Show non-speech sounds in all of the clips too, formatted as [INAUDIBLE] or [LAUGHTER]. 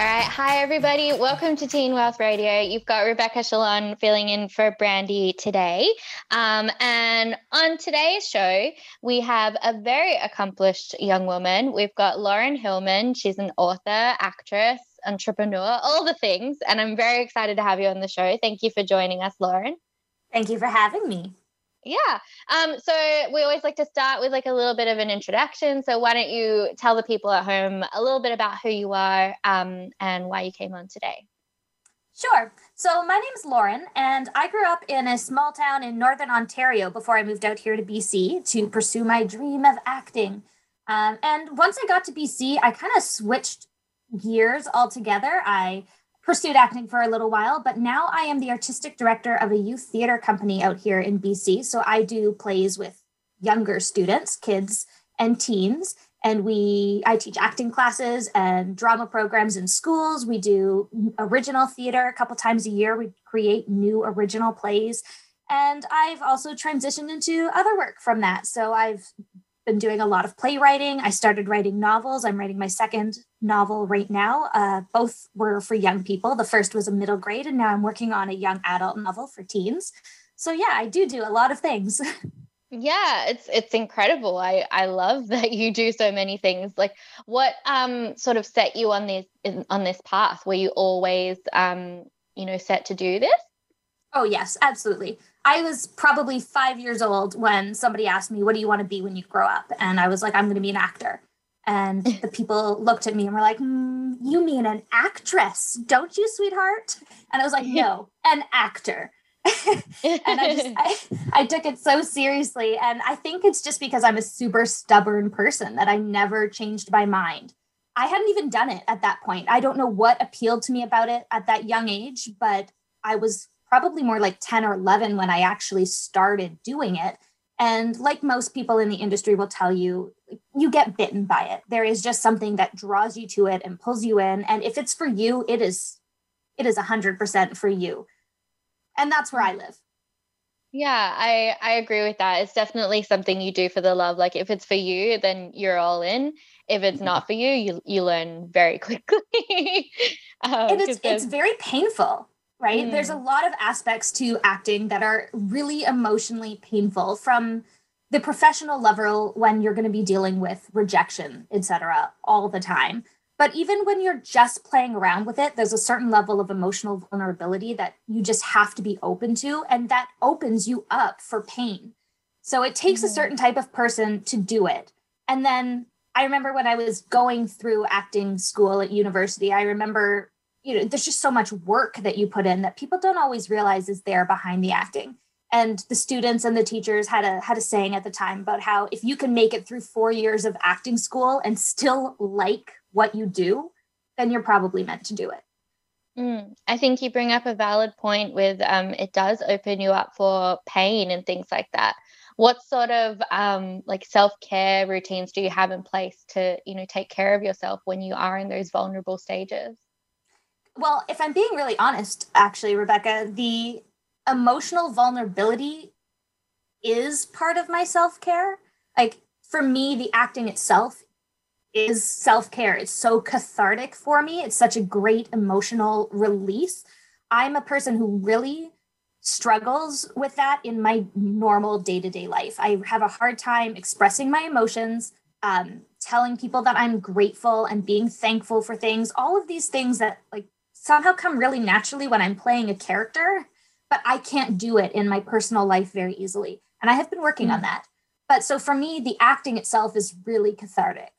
All right. Hi, everybody. Welcome to Teen Wealth Radio. You've got Rebecca Shalon filling in for Brandy today. Um, and on today's show, we have a very accomplished young woman. We've got Lauren Hillman. She's an author, actress, entrepreneur, all the things. And I'm very excited to have you on the show. Thank you for joining us, Lauren. Thank you for having me. Yeah. Um, so we always like to start with like a little bit of an introduction. So why don't you tell the people at home a little bit about who you are um, and why you came on today? Sure. So my name's Lauren, and I grew up in a small town in northern Ontario before I moved out here to BC to pursue my dream of acting. Um, and once I got to BC, I kind of switched gears altogether. I pursued acting for a little while, but now I am the artistic director of a youth theater company out here in BC. So I do plays with younger students, kids, and teens. And we, I teach acting classes and drama programs in schools. We do original theater a couple times a year. We create new original plays. And I've also transitioned into other work from that. So I've been doing a lot of playwriting. I started writing novels. I'm writing my second novel right now. Uh, both were for young people. The first was a middle grade, and now I'm working on a young adult novel for teens. So yeah, I do do a lot of things. [LAUGHS] yeah, it's it's incredible. I I love [LAUGHS] that you do so many things. Like, what um sort of set you on this on this path? Were you always um you know set to do this? Oh yes, absolutely. I was probably five years old when somebody asked me, What do you want to be when you grow up? And I was like, I'm going to be an actor. And [LAUGHS] the people looked at me and were like, mm, You mean an actress, don't you, sweetheart? And I was like, No, an actor. [LAUGHS] and I just [LAUGHS] I, I took it so seriously. And I think it's just because I'm a super stubborn person that I never changed my mind. I hadn't even done it at that point. I don't know what appealed to me about it at that young age, but I was probably more like 10 or 11 when I actually started doing it. And like most people in the industry will tell you, you get bitten by it. There is just something that draws you to it and pulls you in. And if it's for you, it is it is 100% for you. And that's where I live. Yeah, I I agree with that. It's definitely something you do for the love. Like if it's for you, then you're all in. If it's not for you, you you learn very [LAUGHS] quickly. um, and it's it's very painful right? Mm. There's a lot of aspects to acting that are really emotionally painful from the professional level when you're going to be dealing with rejection, etc., all the time. But even when you're just playing around with it, there's a certain level of emotional vulnerability that you just have to be open to, and that opens you up for pain. So it takes mm. a certain type of person to do it. And then I remember when I was going through acting school at university, I remember you know there's just so much work that you put in that people don't always realize is there behind the acting. And the students and the teachers had a had a saying at the time about how if you can make it through four years of acting school and still like what you do then you're probably meant to do it. Mm, i think you bring up a valid point with um, it does open you up for pain and things like that. What sort of um, like self-care routines do you have in place to you know take care of yourself when you are in those vulnerable stages well, if I'm being really honest, actually, Rebecca, the emotional vulnerability is part of my self care. Like for me, the acting itself is self care. It's so cathartic for me. It's such a great emotional release. I'm a person who really struggles with that in my normal day to day life. I have a hard time expressing my emotions, um, telling people that I'm grateful and being thankful for things, all of these things that like somehow come really naturally when I'm playing a character, but I can't do it in my personal life very easily. And I have been working mm. on that. But so for me, the acting itself is really cathartic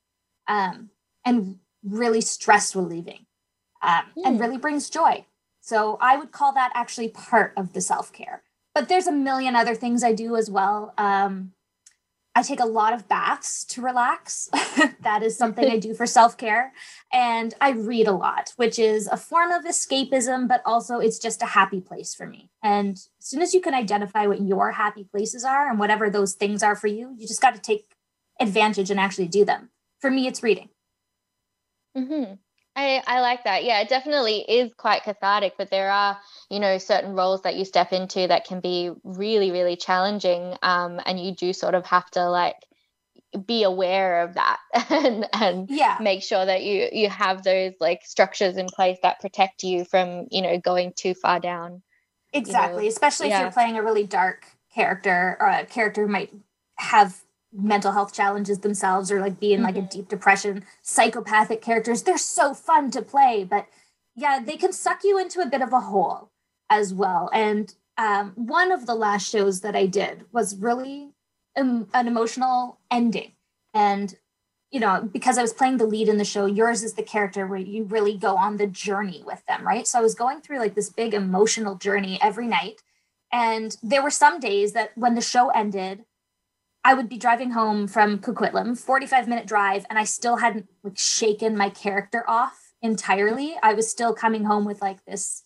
um, and really stress relieving um, mm. and really brings joy. So I would call that actually part of the self care. But there's a million other things I do as well. Um, I take a lot of baths to relax. [LAUGHS] that is something I do for self care. And I read a lot, which is a form of escapism, but also it's just a happy place for me. And as soon as you can identify what your happy places are and whatever those things are for you, you just got to take advantage and actually do them. For me, it's reading. Mm-hmm. I, I like that. Yeah, it definitely is quite cathartic, but there are, you know, certain roles that you step into that can be really, really challenging. Um, and you do sort of have to like be aware of that [LAUGHS] and and yeah. make sure that you you have those like structures in place that protect you from, you know, going too far down. Exactly. You know, Especially yeah. if you're playing a really dark character or a character who might have mental health challenges themselves or like be in mm-hmm. like a mm-hmm. deep depression psychopathic characters they're so fun to play but yeah they can suck you into a bit of a hole as well and um, one of the last shows that i did was really um, an emotional ending and you know because i was playing the lead in the show yours is the character where you really go on the journey with them right so i was going through like this big emotional journey every night and there were some days that when the show ended I would be driving home from Coquitlam, 45 minute drive, and I still hadn't like shaken my character off entirely. I was still coming home with like this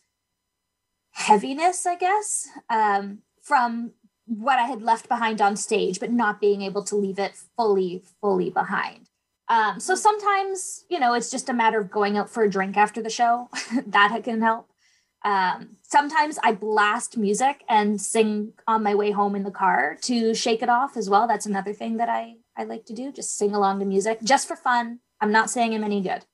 heaviness, I guess, um, from what I had left behind on stage, but not being able to leave it fully, fully behind. Um, so sometimes, you know, it's just a matter of going out for a drink after the show. [LAUGHS] that can help. Um, sometimes I blast music and sing on my way home in the car to shake it off as well. That's another thing that I, I like to do, just sing along to music just for fun. I'm not saying I'm any good.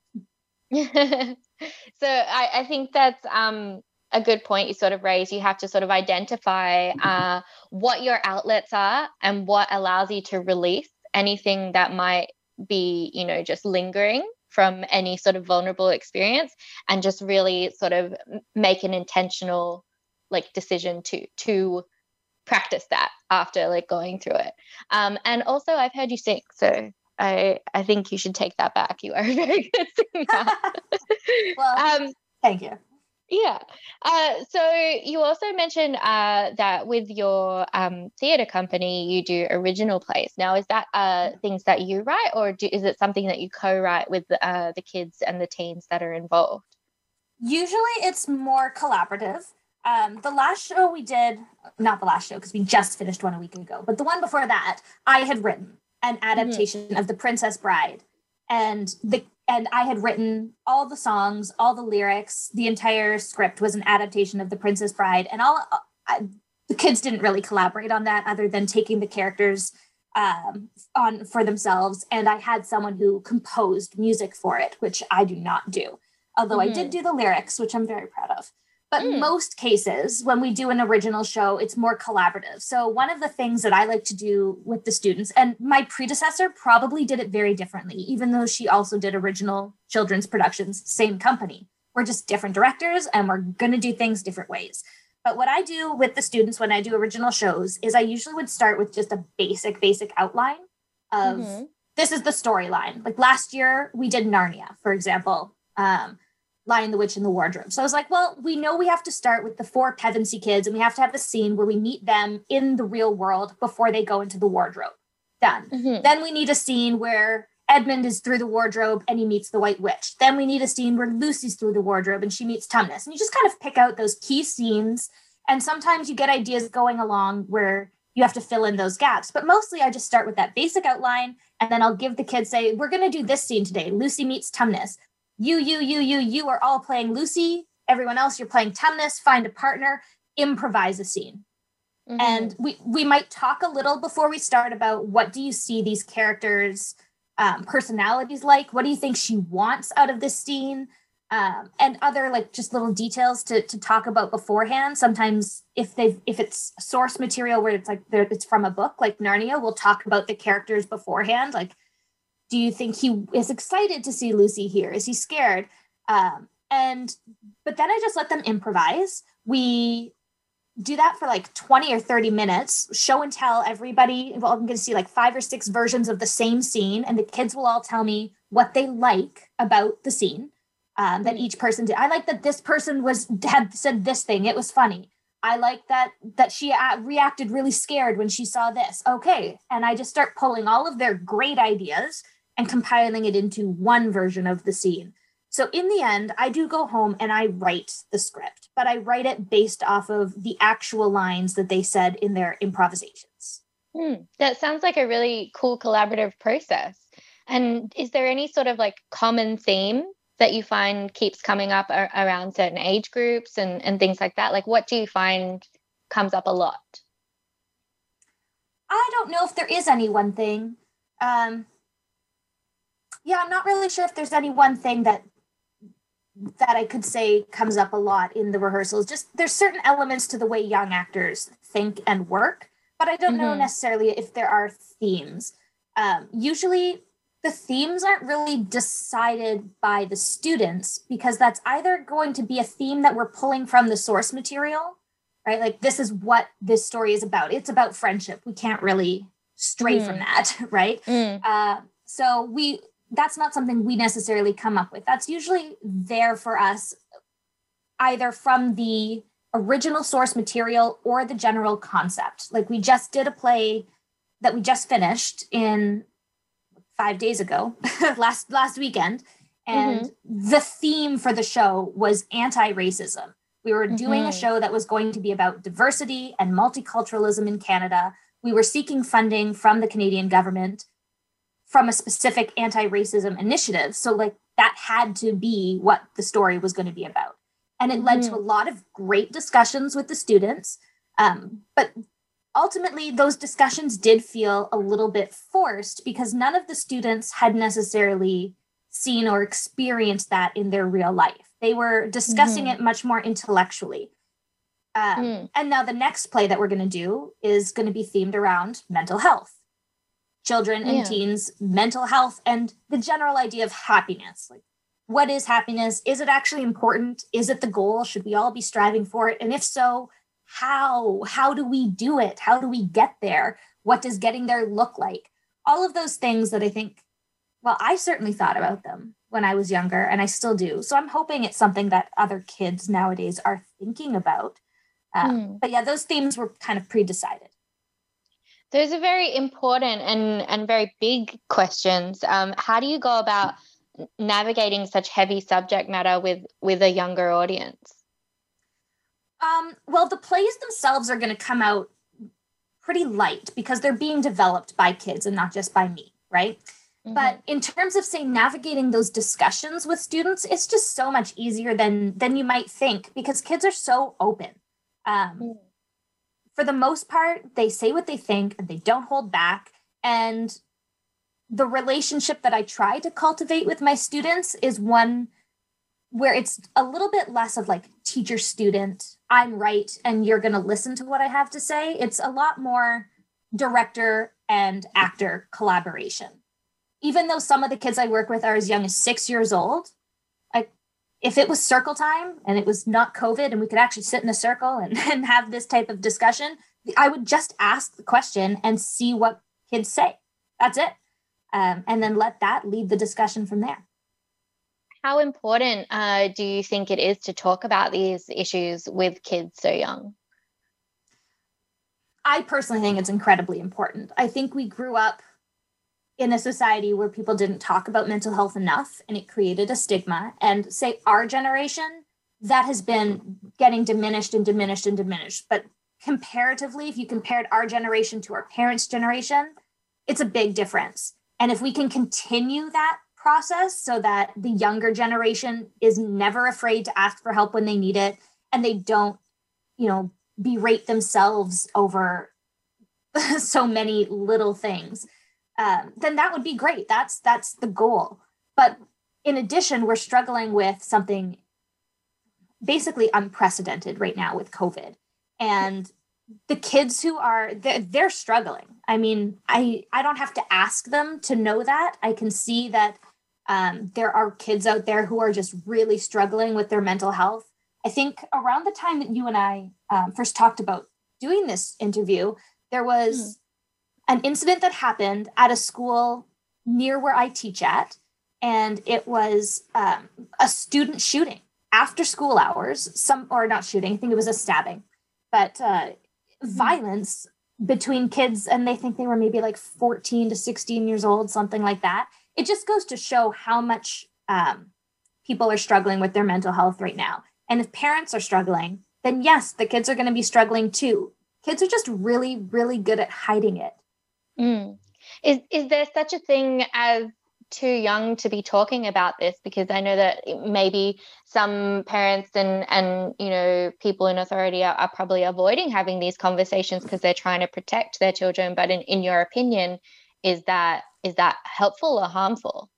[LAUGHS] so I, I, think that's um, a good point you sort of raise. You have to sort of identify uh, what your outlets are and what allows you to release anything that might be, you know, just lingering from any sort of vulnerable experience and just really sort of make an intentional like decision to to practice that after like going through it. Um and also i've heard you sing so i i think you should take that back. You are a very [LAUGHS] good singer. [LAUGHS] Well um thank you yeah. Uh, so you also mentioned uh, that with your um, theatre company, you do original plays. Now, is that uh, mm-hmm. things that you write, or do, is it something that you co-write with uh, the kids and the teens that are involved? Usually, it's more collaborative. Um, the last show we did, not the last show because we just finished one a week ago, but the one before that, I had written an mm-hmm. adaptation mm-hmm. of The Princess Bride, and the and I had written all the songs, all the lyrics. The entire script was an adaptation of The Princess Bride, and all I, the kids didn't really collaborate on that, other than taking the characters um, on for themselves. And I had someone who composed music for it, which I do not do. Although mm-hmm. I did mm-hmm. do the lyrics, which I'm very proud of. But mm. most cases, when we do an original show, it's more collaborative. So, one of the things that I like to do with the students, and my predecessor probably did it very differently, even though she also did original children's productions, same company. We're just different directors and we're going to do things different ways. But what I do with the students when I do original shows is I usually would start with just a basic, basic outline of mm-hmm. this is the storyline. Like last year, we did Narnia, for example. Um, Lion the Witch in the Wardrobe. So I was like, well, we know we have to start with the four Pevensie kids and we have to have the scene where we meet them in the real world before they go into the wardrobe. Done. Mm-hmm. Then we need a scene where Edmund is through the wardrobe and he meets the White Witch. Then we need a scene where Lucy's through the wardrobe and she meets Tumnus. And you just kind of pick out those key scenes. And sometimes you get ideas going along where you have to fill in those gaps. But mostly I just start with that basic outline and then I'll give the kids say, we're going to do this scene today. Lucy meets Tumnus you, you, you, you, you are all playing Lucy. Everyone else, you're playing Tumnus. Find a partner, improvise a scene. Mm-hmm. And we we might talk a little before we start about what do you see these characters' um, personalities like? What do you think she wants out of this scene? Um, and other like just little details to to talk about beforehand. Sometimes if they if it's source material where it's like it's from a book like Narnia, we'll talk about the characters beforehand. Like do you think he is excited to see Lucy here? Is he scared? Um, and but then I just let them improvise. We do that for like 20 or 30 minutes, show and tell everybody. Well, I'm going to see like five or six versions of the same scene, and the kids will all tell me what they like about the scene um, that each person did. I like that this person was had said this thing; it was funny. I like that that she reacted really scared when she saw this. Okay, and I just start pulling all of their great ideas and compiling it into one version of the scene. So in the end, I do go home and I write the script, but I write it based off of the actual lines that they said in their improvisations. Hmm. That sounds like a really cool collaborative process. And is there any sort of like common theme that you find keeps coming up ar- around certain age groups and, and things like that? Like, what do you find comes up a lot? I don't know if there is any one thing. Um, yeah, I'm not really sure if there's any one thing that that I could say comes up a lot in the rehearsals. Just there's certain elements to the way young actors think and work, but I don't mm-hmm. know necessarily if there are themes. Um, usually, the themes aren't really decided by the students because that's either going to be a theme that we're pulling from the source material, right? Like this is what this story is about. It's about friendship. We can't really stray mm. from that, [LAUGHS] right? Mm. Uh, so we that's not something we necessarily come up with. That's usually there for us either from the original source material or the general concept. Like we just did a play that we just finished in 5 days ago, [LAUGHS] last last weekend, and mm-hmm. the theme for the show was anti-racism. We were doing mm-hmm. a show that was going to be about diversity and multiculturalism in Canada. We were seeking funding from the Canadian government from a specific anti-racism initiative so like that had to be what the story was going to be about and it led mm-hmm. to a lot of great discussions with the students um, but ultimately those discussions did feel a little bit forced because none of the students had necessarily seen or experienced that in their real life they were discussing mm-hmm. it much more intellectually um, mm. and now the next play that we're going to do is going to be themed around mental health children and yeah. teens mental health and the general idea of happiness. Like what is happiness? Is it actually important? Is it the goal? Should we all be striving for it? And if so how? How do we do it? How do we get there? What does getting there look like? All of those things that i think well i certainly thought about them when i was younger and i still do. So i'm hoping it's something that other kids nowadays are thinking about. Um, hmm. but yeah those themes were kind of pre-decided those are very important and, and very big questions. Um, how do you go about navigating such heavy subject matter with, with a younger audience? Um, well, the plays themselves are going to come out pretty light because they're being developed by kids and not just by me, right? Mm-hmm. But in terms of say navigating those discussions with students, it's just so much easier than than you might think because kids are so open. Um, mm for the most part, they say what they think and they don't hold back. And the relationship that I try to cultivate with my students is one where it's a little bit less of like teacher student, I'm right, and you're going to listen to what I have to say. It's a lot more director and actor collaboration. Even though some of the kids I work with are as young as six years old, if it was circle time and it was not COVID and we could actually sit in a circle and, [LAUGHS] and have this type of discussion, I would just ask the question and see what kids say. That's it. Um, and then let that lead the discussion from there. How important uh, do you think it is to talk about these issues with kids so young? I personally think it's incredibly important. I think we grew up in a society where people didn't talk about mental health enough and it created a stigma. And say our generation, that has been getting diminished and diminished and diminished. But comparatively, if you compared our generation to our parents' generation, it's a big difference. And if we can continue that process so that the younger generation is never afraid to ask for help when they need it and they don't, you know, berate themselves over [LAUGHS] so many little things um, then that would be great. That's that's the goal. But in addition, we're struggling with something basically unprecedented right now with COVID, and the kids who are they're, they're struggling. I mean, I I don't have to ask them to know that. I can see that um, there are kids out there who are just really struggling with their mental health. I think around the time that you and I um, first talked about doing this interview, there was an incident that happened at a school near where I teach at. And it was um, a student shooting after school hours, some or not shooting, I think it was a stabbing. but uh, violence between kids and they think they were maybe like 14 to 16 years old, something like that. It just goes to show how much um, people are struggling with their mental health right now. And if parents are struggling, then yes, the kids are going to be struggling too. Kids are just really, really good at hiding it. Mm. Is is there such a thing as too young to be talking about this because I know that maybe some parents and and you know people in authority are, are probably avoiding having these conversations because they're trying to protect their children. But in, in your opinion, is that is that helpful or harmful?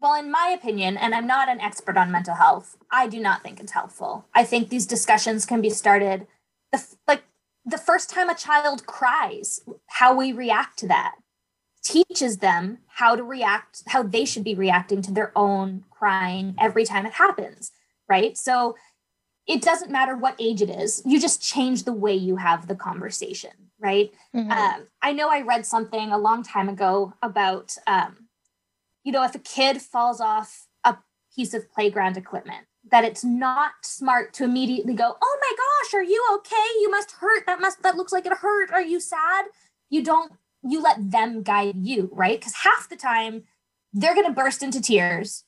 Well, in my opinion, and I'm not an expert on mental health, I do not think it's helpful. I think these discussions can be started the like the first time a child cries, how we react to that teaches them how to react, how they should be reacting to their own crying every time it happens, right? So it doesn't matter what age it is, you just change the way you have the conversation, right? Mm-hmm. Um, I know I read something a long time ago about, um, you know, if a kid falls off a piece of playground equipment, that it's not smart to immediately go, "Oh my gosh, are you okay? You must hurt. That must that looks like it hurt. Are you sad?" You don't you let them guide you, right? Because half the time they're going to burst into tears.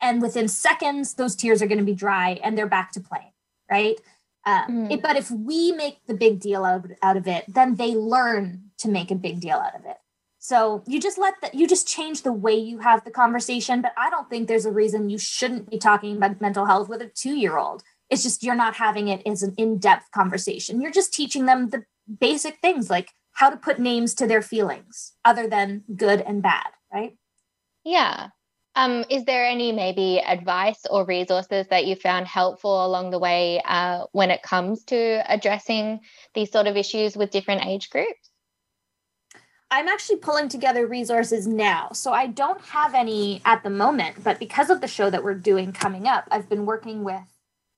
And within seconds, those tears are going to be dry and they're back to playing, right? Um, mm. it, but if we make the big deal out, out of it, then they learn to make a big deal out of it. So you just let that, you just change the way you have the conversation. But I don't think there's a reason you shouldn't be talking about mental health with a two year old. It's just you're not having it as an in depth conversation. You're just teaching them the basic things like how to put names to their feelings other than good and bad, right? Yeah. Um, is there any maybe advice or resources that you found helpful along the way uh, when it comes to addressing these sort of issues with different age groups? I'm actually pulling together resources now. So I don't have any at the moment, but because of the show that we're doing coming up, I've been working with,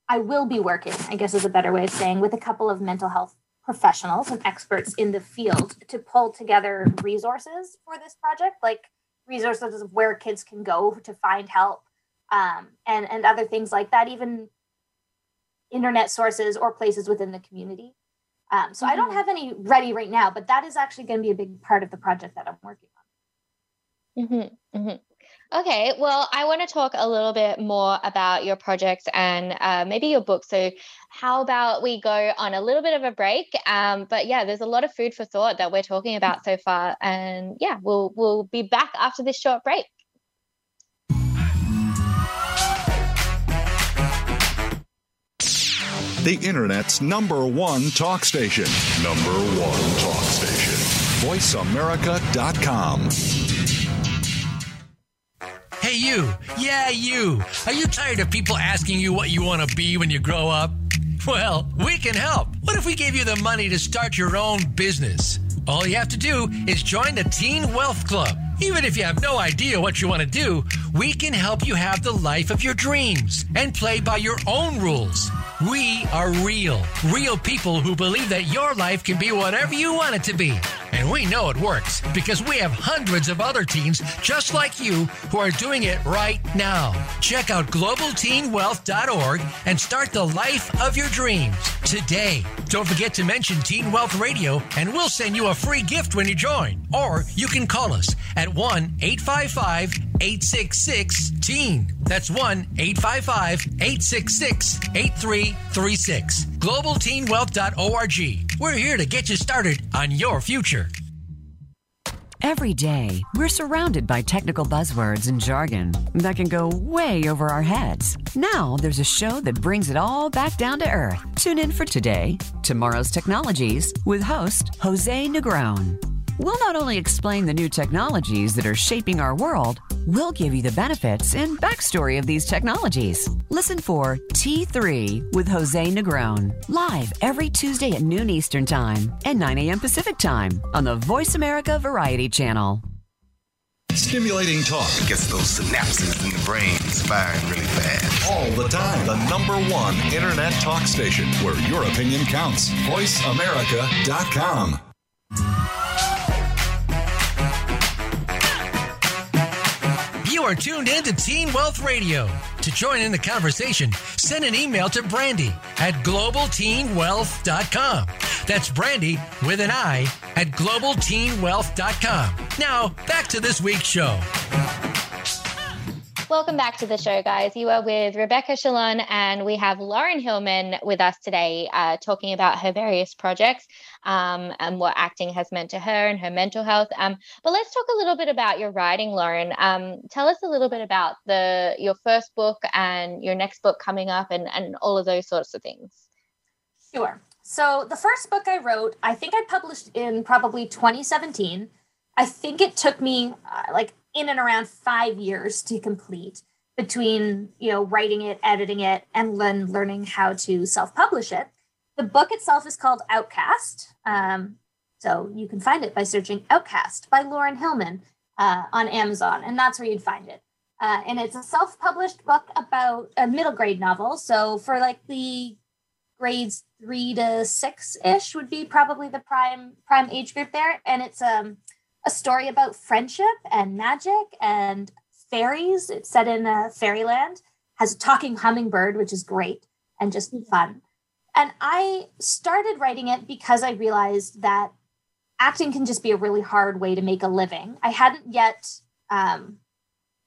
I will be working, I guess is a better way of saying, with a couple of mental health professionals and experts in the field to pull together resources for this project, like resources of where kids can go to find help um, and, and other things like that, even internet sources or places within the community. Um, so mm-hmm. I don't mm-hmm. have any ready right now, but that is actually going to be a big part of the project that I'm working on. Mm-hmm. Mm-hmm. Okay, well, I want to talk a little bit more about your projects and uh, maybe your book. So, how about we go on a little bit of a break? Um, but yeah, there's a lot of food for thought that we're talking about so far, and yeah, we'll we'll be back after this short break. The Internet's number one talk station. Number one talk station. VoiceAmerica.com. Hey, you. Yeah, you. Are you tired of people asking you what you want to be when you grow up? Well, we can help. What if we gave you the money to start your own business? All you have to do is join the Teen Wealth Club. Even if you have no idea what you want to do, we can help you have the life of your dreams and play by your own rules. We are real, real people who believe that your life can be whatever you want it to be. And we know it works because we have hundreds of other teens just like you who are doing it right now. Check out globalteenwealth.org and start the life of your dreams today. Don't forget to mention Teen Wealth Radio and we'll send you a free gift when you join. Or you can call us at 1 855 866 TEEN. That's 1 855 866 8336. GlobalTeenWealth.org. We're here to get you started on your future. Every day, we're surrounded by technical buzzwords and jargon that can go way over our heads. Now, there's a show that brings it all back down to earth. Tune in for today, Tomorrow's Technologies, with host Jose Negron. We'll not only explain the new technologies that are shaping our world, we'll give you the benefits and backstory of these technologies. Listen for T3 with Jose Negron, live every Tuesday at noon Eastern Time and 9 a.m. Pacific Time on the Voice America Variety Channel. Stimulating talk gets those synapses in the brain firing really fast. All the time. The number one internet talk station where your opinion counts. VoiceAmerica.com. You are tuned in to Teen Wealth Radio. To join in the conversation, send an email to Brandy at globalteenwealth.com. That's Brandy with an I at globalteenwealth.com. Now, back to this week's show. Welcome back to the show, guys. You are with Rebecca Shalon, and we have Lauren Hillman with us today, uh, talking about her various projects um, and what acting has meant to her and her mental health. Um, but let's talk a little bit about your writing, Lauren. Um, tell us a little bit about the your first book and your next book coming up, and and all of those sorts of things. Sure. So the first book I wrote, I think I published in probably 2017. I think it took me uh, like in and around five years to complete between you know writing it editing it and then learning how to self-publish it. The book itself is called outcast. Um, so you can find it by searching outcast by lauren hillman uh, on amazon and that's where you'd find it. Uh, and it's a self-published book about a middle grade novel. So for like the grades three to six ish would be probably the prime prime age group there. And it's um a story about friendship and magic and fairies. It's set in a fairyland, has a talking hummingbird, which is great and just fun. And I started writing it because I realized that acting can just be a really hard way to make a living. I hadn't yet um,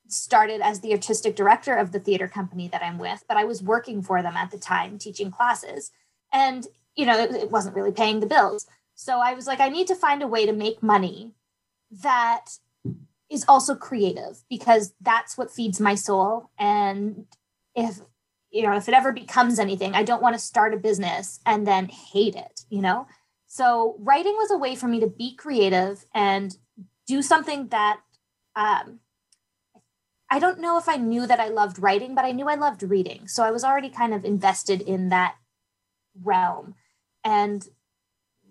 started as the artistic director of the theater company that I'm with, but I was working for them at the time, teaching classes. And, you know, it, it wasn't really paying the bills. So I was like, I need to find a way to make money that is also creative because that's what feeds my soul. And if you know if it ever becomes anything i don't want to start a business and then hate it you know? So writing was a way for me to be creative and do something that um, i don't know if i knew that i loved writing but i knew i loved reading. So i was already kind of invested in that realm. And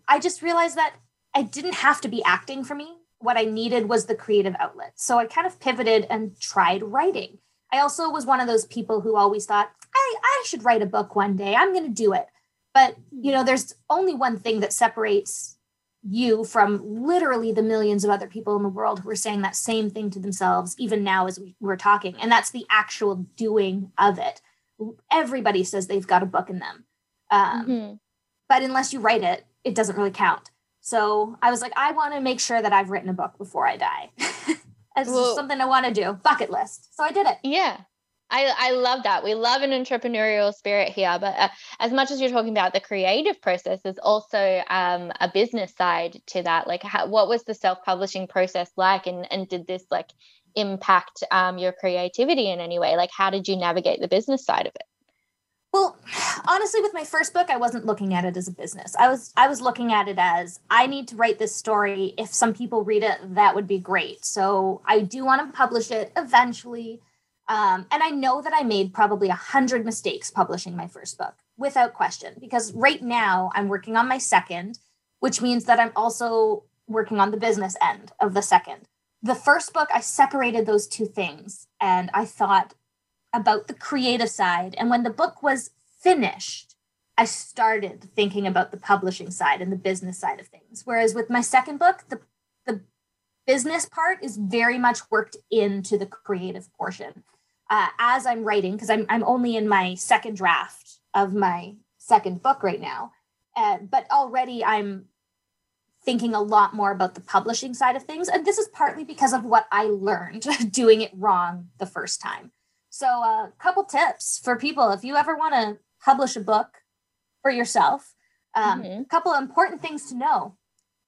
i just realized that i didn't have to be acting for me what I needed was the creative outlet. So I kind of pivoted and tried writing. I also was one of those people who always thought, I, I should write a book one day. I'm going to do it. But, you know, there's only one thing that separates you from literally the millions of other people in the world who are saying that same thing to themselves, even now as we, we're talking. And that's the actual doing of it. Everybody says they've got a book in them. Um, mm-hmm. But unless you write it, it doesn't really count. So I was like, I want to make sure that I've written a book before I die. [LAUGHS] it's well, something I want to do, bucket list. So I did it. Yeah. I, I love that. We love an entrepreneurial spirit here, but uh, as much as you're talking about the creative process, there's also um, a business side to that. Like, how, what was the self-publishing process like, and and did this like impact um, your creativity in any way? Like, how did you navigate the business side of it? Well, honestly with my first book I wasn't looking at it as a business. I was I was looking at it as I need to write this story. If some people read it, that would be great. So I do want to publish it eventually. Um, and I know that I made probably a hundred mistakes publishing my first book, without question, because right now I'm working on my second, which means that I'm also working on the business end of the second. The first book, I separated those two things, and I thought about the creative side. And when the book was finished, I started thinking about the publishing side and the business side of things. Whereas with my second book, the the business part is very much worked into the creative portion. Uh, as I'm writing, because I'm I'm only in my second draft of my second book right now, uh, but already I'm thinking a lot more about the publishing side of things, and this is partly because of what I learned [LAUGHS] doing it wrong the first time. So, a uh, couple tips for people if you ever want to publish a book for yourself. A um, mm-hmm. couple important things to know.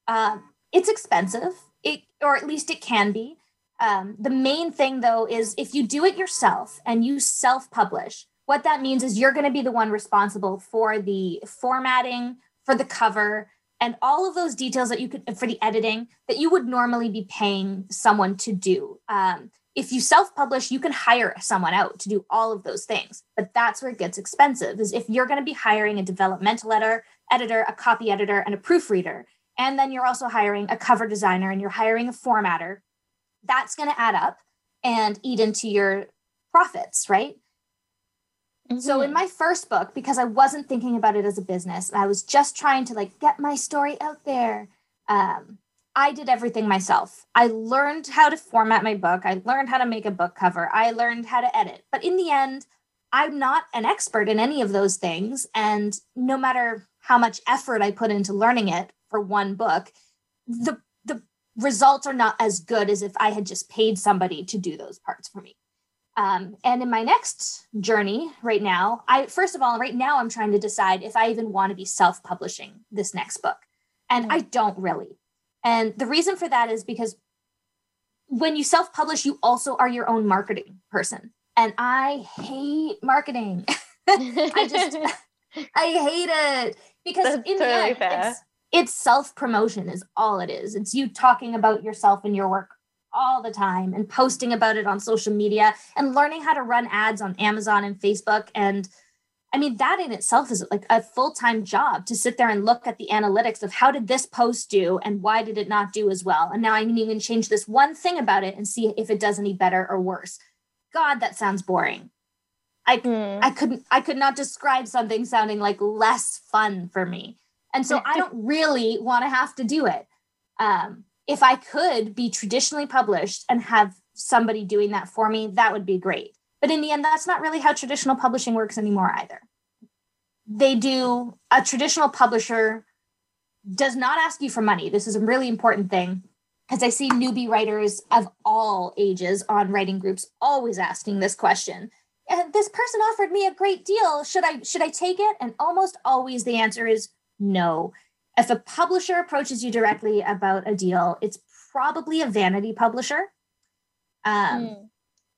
Um, it's expensive, it or at least it can be. Um, the main thing though is if you do it yourself and you self-publish, what that means is you're going to be the one responsible for the formatting, for the cover, and all of those details that you could for the editing that you would normally be paying someone to do. Um, if you self-publish you can hire someone out to do all of those things but that's where it gets expensive is if you're going to be hiring a developmental editor editor a copy editor and a proofreader and then you're also hiring a cover designer and you're hiring a formatter that's going to add up and eat into your profits right mm-hmm. so in mm-hmm. my first book because i wasn't thinking about it as a business i was just trying to like get my story out there um, I did everything myself. I learned how to format my book. I learned how to make a book cover. I learned how to edit. But in the end, I'm not an expert in any of those things. And no matter how much effort I put into learning it for one book, the the results are not as good as if I had just paid somebody to do those parts for me. Um, and in my next journey right now, I first of all, right now I'm trying to decide if I even want to be self-publishing this next book. And I don't really. And the reason for that is because when you self-publish, you also are your own marketing person. And I hate marketing. [LAUGHS] I just [LAUGHS] I hate it because That's in totally the end, it's, it's self-promotion is all it is. It's you talking about yourself and your work all the time and posting about it on social media and learning how to run ads on Amazon and Facebook and I mean, that in itself is like a full time job to sit there and look at the analytics of how did this post do and why did it not do as well? And now I can even change this one thing about it and see if it does any better or worse. God, that sounds boring. I, Hmm. I couldn't, I could not describe something sounding like less fun for me. And so I don't really want to have to do it. Um, if I could be traditionally published and have somebody doing that for me, that would be great. But in the end, that's not really how traditional publishing works anymore either. They do, a traditional publisher does not ask you for money. This is a really important thing because I see newbie writers of all ages on writing groups always asking this question. And this person offered me a great deal. Should I should I take it? And almost always the answer is no. If a publisher approaches you directly about a deal, it's probably a vanity publisher. Um, Hmm.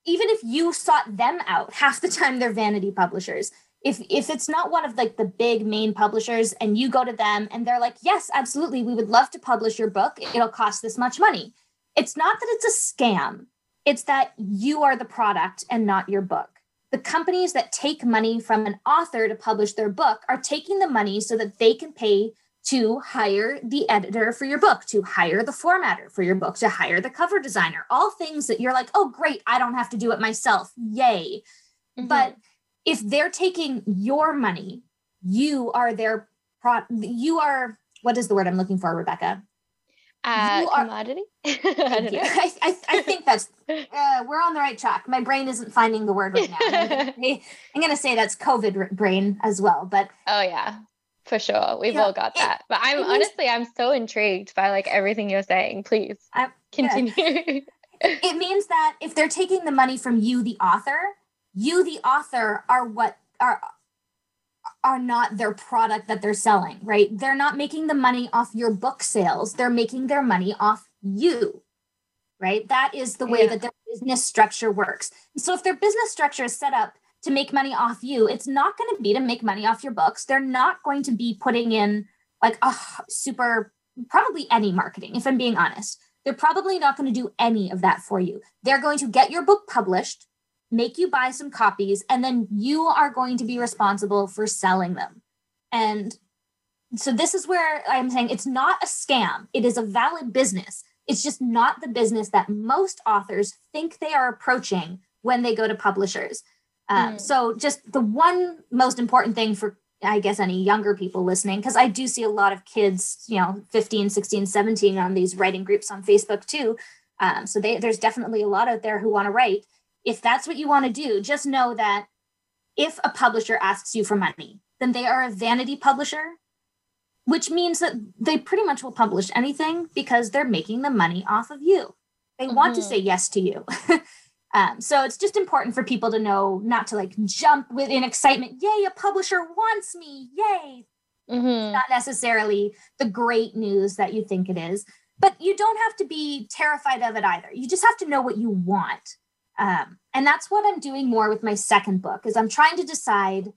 Even if you sought them out half the time they're vanity publishers. If if it's not one of like the big main publishers and you go to them and they're like yes absolutely we would love to publish your book. It'll cost this much money. It's not that it's a scam. It's that you are the product and not your book. The companies that take money from an author to publish their book are taking the money so that they can pay to hire the editor for your book, to hire the formatter for your book, to hire the cover designer, all things that you're like, oh, great, I don't have to do it myself. Yay. Mhm. But if they're taking your money, you are their pro, you are, what is the word I'm looking for, Rebecca? uh, you are- commodity. [LAUGHS] I Thank don't you. know. [LAUGHS] I, I, I think that's, [LAUGHS] uh, we're on the right track. My brain isn't finding the word right now. I'm gonna say- I'm going to say that's COVID brain as well. But Oh yeah, for sure. We've Yeah, all got that. But I'm honestly, I'm so intrigued by like everything you're saying. Please I'm- continue. [LAUGHS] it means that if they're taking the money from you the author you the author are what are are not their product that they're selling right they're not making the money off your book sales they're making their money off you right that is the way Yeah. that their business structure works so if their business structure is set up to make money off you it's not going to be to make money off your books they're not going to be putting in like a super probably any marketing if i'm being honest they're probably not going to do any of that for you. They're going to get your book published, make you buy some copies, and then you are going to be responsible for selling them. And so this is where I'm saying it's not a scam. It is a valid business. It's just not the business that most authors think they are approaching when they go to publishers. Um, Mm. So, just the one most important thing for I guess any younger people listening, because I do see a lot of kids, you know, 15, 16, 17 on these writing groups on Facebook too. Um, so they, there's definitely a lot out there who want to write. If that's what you want to do, just know that if a publisher asks you for money, then they are a vanity publisher, which means that they pretty much will publish anything because they're making the money off of you. They want to Mhm. say yes to you. [LAUGHS] Um, so it's just important for people to know not to like jump within excitement. Yay, a publisher wants me. Yay. Mhm. Not necessarily the great news that you think it is, but you don't have to be terrified of it either. You just have to know what you want. Um, and that's what I'm doing more with my second book is I'm trying to decide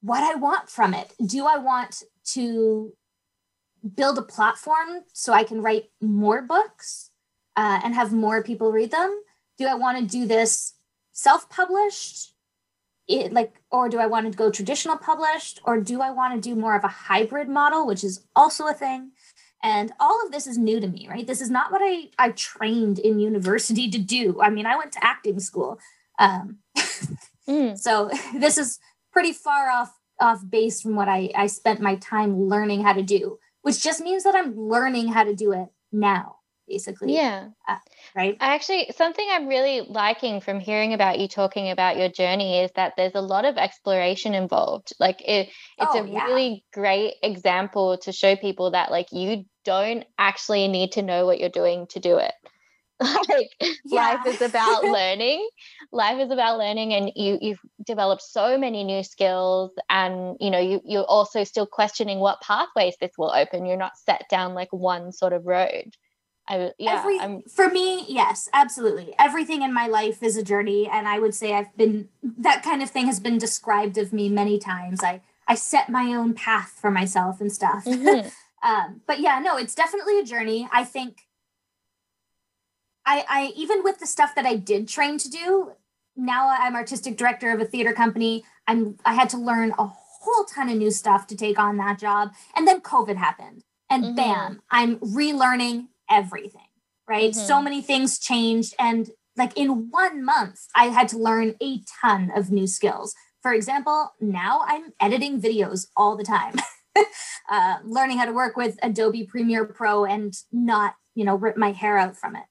what I want from it. Do I want to build a platform so I can write more books uh, and have more people read them? Do I want to do this self-published? It like, or do I want to go traditional published, or do I want to do more of a hybrid model, which is also a thing? And all of this is new to me, right? This is not what I I trained in university to do. I mean, I went to acting school, um, [LAUGHS] Mm. so [LAUGHS] this is pretty far off off base from what I I spent my time learning how to do, which just means that I'm learning how to do it now, basically. Yeah. Uh, right. Actually, something I'm really liking from hearing about you talking about your journey is that there's a lot of exploration involved. Like it, it's Oh, a yeah. really great example to show people that like you don't actually need to know what you're doing to do it. [LAUGHS] like life is about [LAUGHS] learning. Life is about learning and you you've developed so many new skills and you know you you're also still questioning what pathways this will open. You're not set down like one sort of road. I yeah, Every, I'm for me, yes, absolutely. Everything in my life is a journey, and I would say I've been that kind of thing has been described of me many times. I I set my own path for myself and stuff. Mhm. [LAUGHS] um, but yeah, no, it's definitely a journey. I think. I I even with the stuff that I did train to do, now I'm artistic director of a theater company. I'm I had to learn a whole ton of new stuff to take on that job, and then COVID happened, and Mhm. bam, I'm relearning everything. Right, so many things changed, and like in one month, I had to learn a ton of new skills. For example, now I'm editing videos all the time, [LAUGHS] uh, learning how to work with Adobe Premiere Pro and not, you know, rip my hair out from it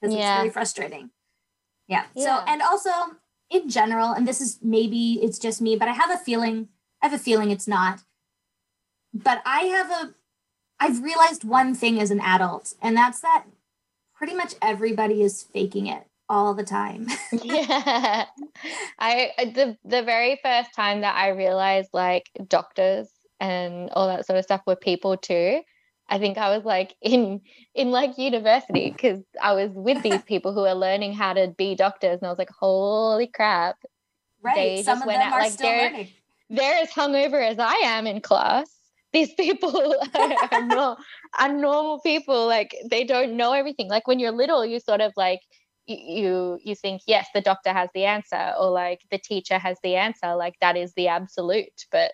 because Yeah. it's very frustrating. Yeah. So, and also in general, and this is maybe it's just me, but I have a feeling, I have a feeling it's not. But I have a, I've realized one thing as an adult, and that's that pretty much everybody is faking it all the time. [LAUGHS] yeah i the the very first time that i realized like doctors and all that sort of stuff were people too i think i was like [LAUGHS] in in like university because i was with [LAUGHS] these people who are learning how to be doctors and i was like holy crap right. They Some just of went them out are like still they're- learning. they're as hungover as i am in class these [LAUGHS] people are, are, no, are normal people like they don't know everything like when you're little you sort of like you you think yes the doctor has the answer or like the teacher has the answer like that is the absolute but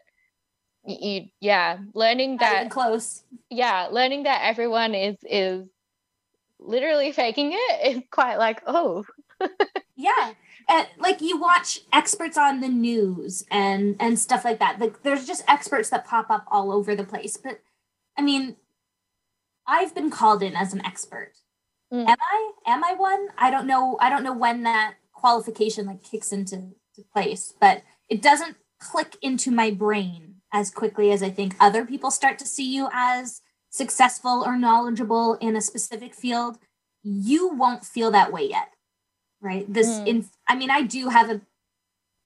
you yeah learning that close. yeah learning that everyone is is literally faking it is quite like oh [LAUGHS] Yeah. And like you watch experts on the news and and stuff like that. Like there's just experts that pop up all over the place. But I mean, I've been called in as an expert. Mm. Am I? Am I one? I don't know. I don't know when that qualification like kicks into place, but it doesn't click into my brain as quickly as I think other people start to see you as successful or knowledgeable in a specific field. You won't feel that way yet right this Mm. in i mean i do have a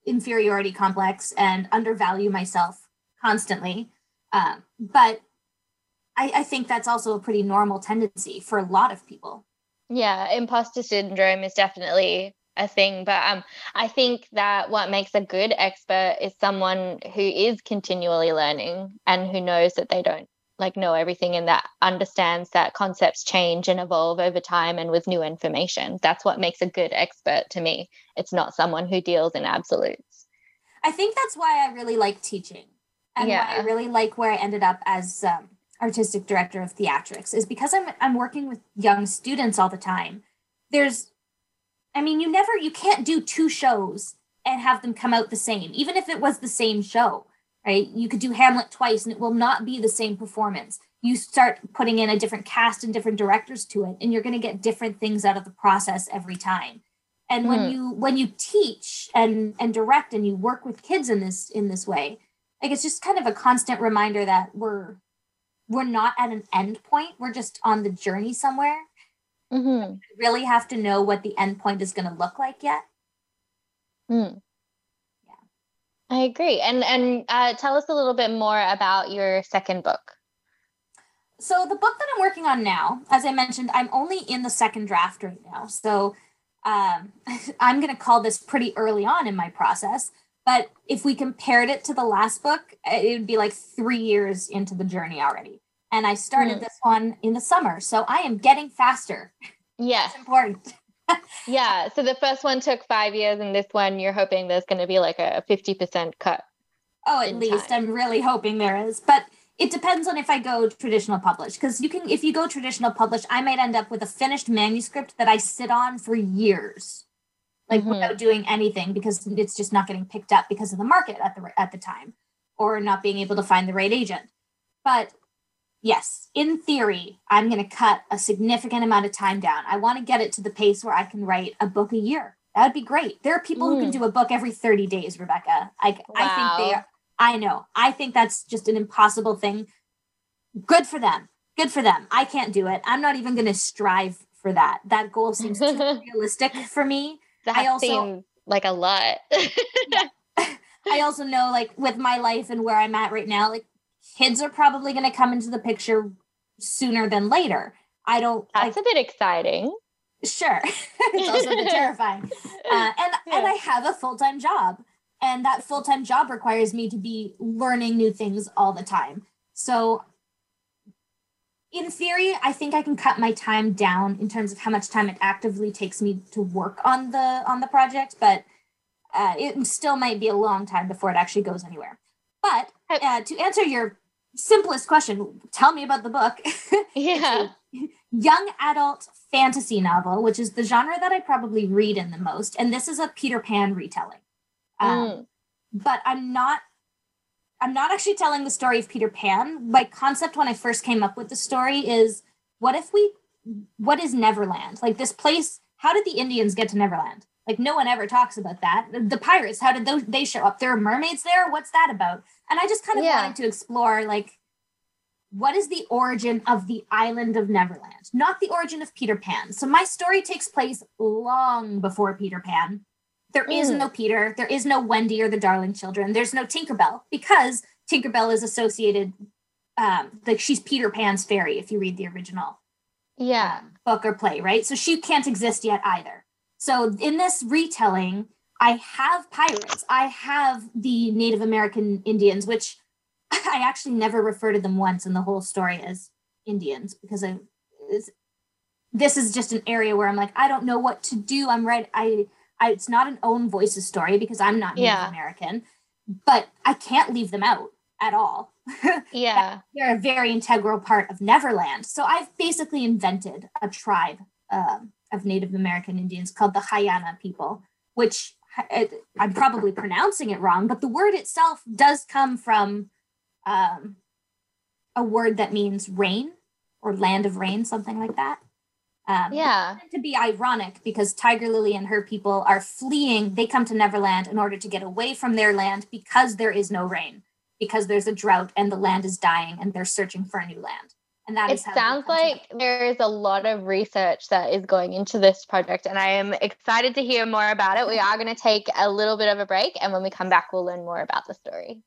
inferiority complex and undervalue myself constantly um, but I, I think that's also a pretty normal tendency for a lot of people Yeah, imposter syndrome is definitely a thing, but um, I think that what makes a good expert is someone who is continually learning and who knows that they don't like know everything and that understands that concepts change and evolve over time and with new information. That's what makes a good expert to me. It's not someone who deals in absolutes. i think that's why i really like teaching and why i really like where i ended up as um, artistic director of theatrics is because i'm i'm working with young students all the time there's i mean you never you can't do two shows and have them come out the same even if it was the same show right you could do hamlet twice and it will not be the same performance you start putting in a different cast and different directors to it and you're going to get different things out of the process every time and when Hmm. you when you teach and and direct and you work with kids in this in this way like it's just kind of a constant reminder that we're we're not at an end point we're just on the journey somewhere Mm-hmm. Really have to know what the end point is going to look like yet Mm. I agree. And and uh, tell us a little bit more about your second book. so the book that i'm working on now as i mentioned i'm only in the second draft right now so um, [LAUGHS] i'm going to call this pretty early on in my process but if we compared it to the last book it would be like three years into the journey already and i started Hmm. this one in the summer so i am getting faster Yes. it's important Yeah. So the first one took five years, and this one you're hoping there's going to be like a 50% cut. Oh, at least time. I'm really hoping there is. But it depends on if I go traditional publish because you can if you go traditional publish, I might end up with a finished manuscript that I sit on for years. Like Mhm. without doing anything because it's just not getting picked up because of the market at the at the time or not being able to find the right agent. But yes, in theory, I'm going to cut a significant amount of time down. I want to get it to the pace where I can write a book a year. That would be great. There are people mm. who can mm. do a book every 30 days, Rebecca. I, wow. I think they are. I know. I think that's just an impossible thing. Good for them. Good for them. I can't do it. I'm not even going to strive for that. That goal seems too [LAUGHS] realistic for me. That I also, seems like a lot. [LAUGHS] [LAUGHS] I also know, like, with my life and where I'm at right now, like, kids are probably going to come into the picture sooner than later. I don't. That's like, a bit exciting. Sure, [LAUGHS] it's also a bit [LAUGHS] terrifying. Uh, and [LAUGHS] yeah. and I have a full time job, and that full time job requires me to be learning new things all the time. So, in theory, I think I can cut my time down in terms of how much time it actively takes me to work on the on the project, but uh, it still might be a long time before it actually goes anywhere. But uh, to answer your simplest question, tell me about the book. [LAUGHS] Yeah. young adult fantasy novel, which is the genre that I probably read in the most. And this is a Peter Pan retelling. Um, mm. But I'm not. I'm not actually telling the story of Peter Pan. My concept when I first came up with the story is what if we what is Neverland? Like this place, how did the Indians get to Neverland? Like no one ever talks about that. The pirates, how did those they show up? There are mermaids there. What's that about? And I just kind of yeah. wanted to explore like what is the origin of the island of Neverland, not the origin of Peter Pan. So my story takes place long before Peter Pan. There mm. is no Peter, there is no Wendy or the Darling Children, there's no Tinkerbell because Tinkerbell is associated, um, like she's Peter Pan's fairy if you read the original yeah um, book or play, right? So she can't exist yet either. So in this retelling, I have pirates, I have the Native American Indians, which [LAUGHS] I actually never refer to them once in the whole story as Indians because I this is just an area where I'm like I don't know what to do. I'm right. I, I it's not an own voices story because I'm not Native yeah. American, but I can't leave them out at all. [LAUGHS] Yeah, they're a very integral part of Neverland. So I've basically invented a tribe um, of Native American Indians called the Hayana people, which I'm probably pronouncing it wrong, but the word itself does come from um, a word that means rain or land of rain, something like that. Um, yeah. To be ironic because Tiger Lily and her people are fleeing. They come to Neverland in order to get away from their land because there is no rain, because there's a drought and the land is dying and they're searching for a new land. And that it sounds like there is a lot of research that is going into this project, and I am excited to hear more about it. We are going to take a little bit of a break, and when we come back, we'll learn more about the story.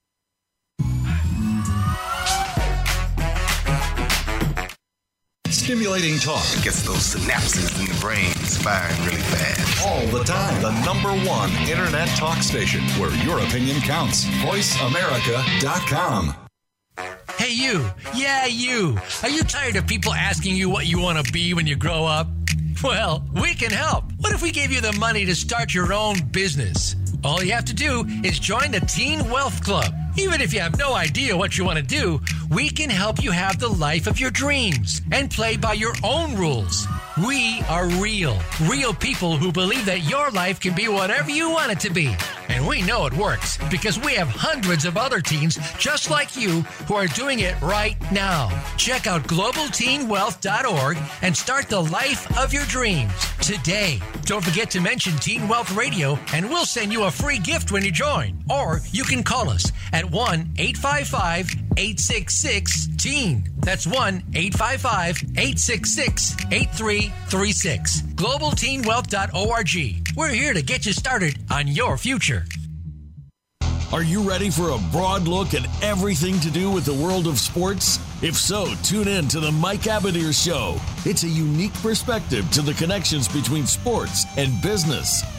Stimulating talk. It gets those synapses in the brain firing really fast. All the time. The number one internet talk station where your opinion counts. VoiceAmerica.com. Hey, you. Yeah, you. Are you tired of people asking you what you want to be when you grow up? Well, we can help. What if we gave you the money to start your own business? All you have to do is join the Teen Wealth Club. Even if you have no idea what you want to do, we can help you have the life of your dreams and play by your own rules. We are real, real people who believe that your life can be whatever you want it to be. And we know it works because we have hundreds of other teens just like you who are doing it right now. Check out globalteenwealth.org and start the life of your dreams today. Don't forget to mention Teen Wealth Radio and we'll send you a free gift when you join. Or you can call us at 1 855 866 TEEN. That's 1 855 866 8336. GlobalTeenWealth.org. We're here to get you started on your future. Are you ready for a broad look at everything to do with the world of sports? If so, tune in to the Mike Abadir Show. It's a unique perspective to the connections between sports and business.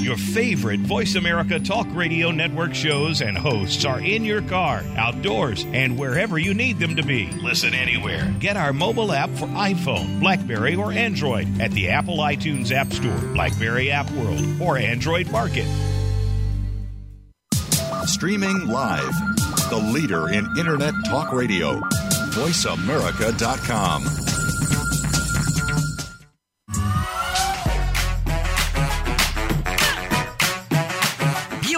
Your favorite Voice America Talk Radio Network shows and hosts are in your car, outdoors, and wherever you need them to be. Listen anywhere. Get our mobile app for iPhone, Blackberry, or Android at the Apple iTunes App Store, Blackberry App World, or Android Market. Streaming live. The leader in Internet talk radio. VoiceAmerica.com.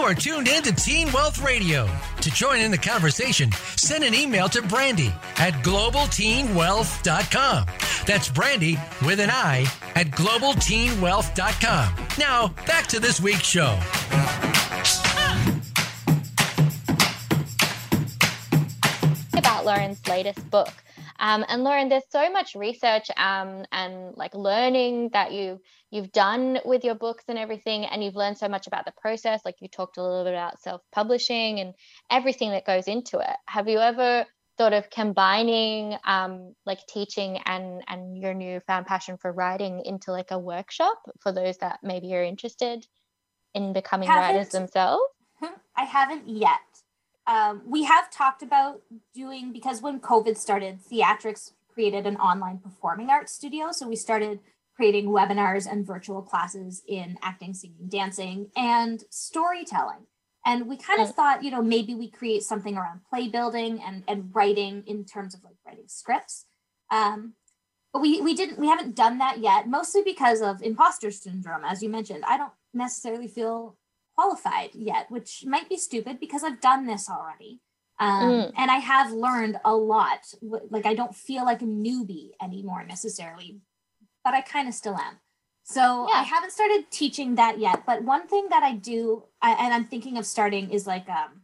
are tuned in to Teen Wealth Radio. To join in the conversation, send an email to Brandi at globalteenwealth.com. That's Brandi with an I at globalteenwealth.com. Now, back to this week's show. About Lauren's latest book. Um, and Lauren, there's so much research um, and like learning that you you've done with your books and everything, and you've learned so much about the process. Like you talked a little bit about self-publishing and everything that goes into it. Have you ever thought of combining um, like teaching and and your newfound passion for writing into like a workshop for those that maybe are interested in becoming Haven't- writers themselves? I haven't yet. Um, we have talked about doing because when COVID started, Theatrics created an online performing arts studio. So we started creating webinars and virtual classes in acting, singing, dancing, and storytelling. And we kind of thought, you know, maybe we create something around play building and and writing in terms of like writing scripts. Um, but we we didn't we haven't done that yet, mostly because of imposter syndrome, as you mentioned. I don't necessarily feel qualified yet, which might be stupid because I've done this already. Um, Mm. And I have learned a lot. Like, I don't feel like a newbie anymore necessarily, but I kind of still am. So Yeah. I haven't started teaching that yet. But one thing that I do, I, and I'm thinking of starting, is like um,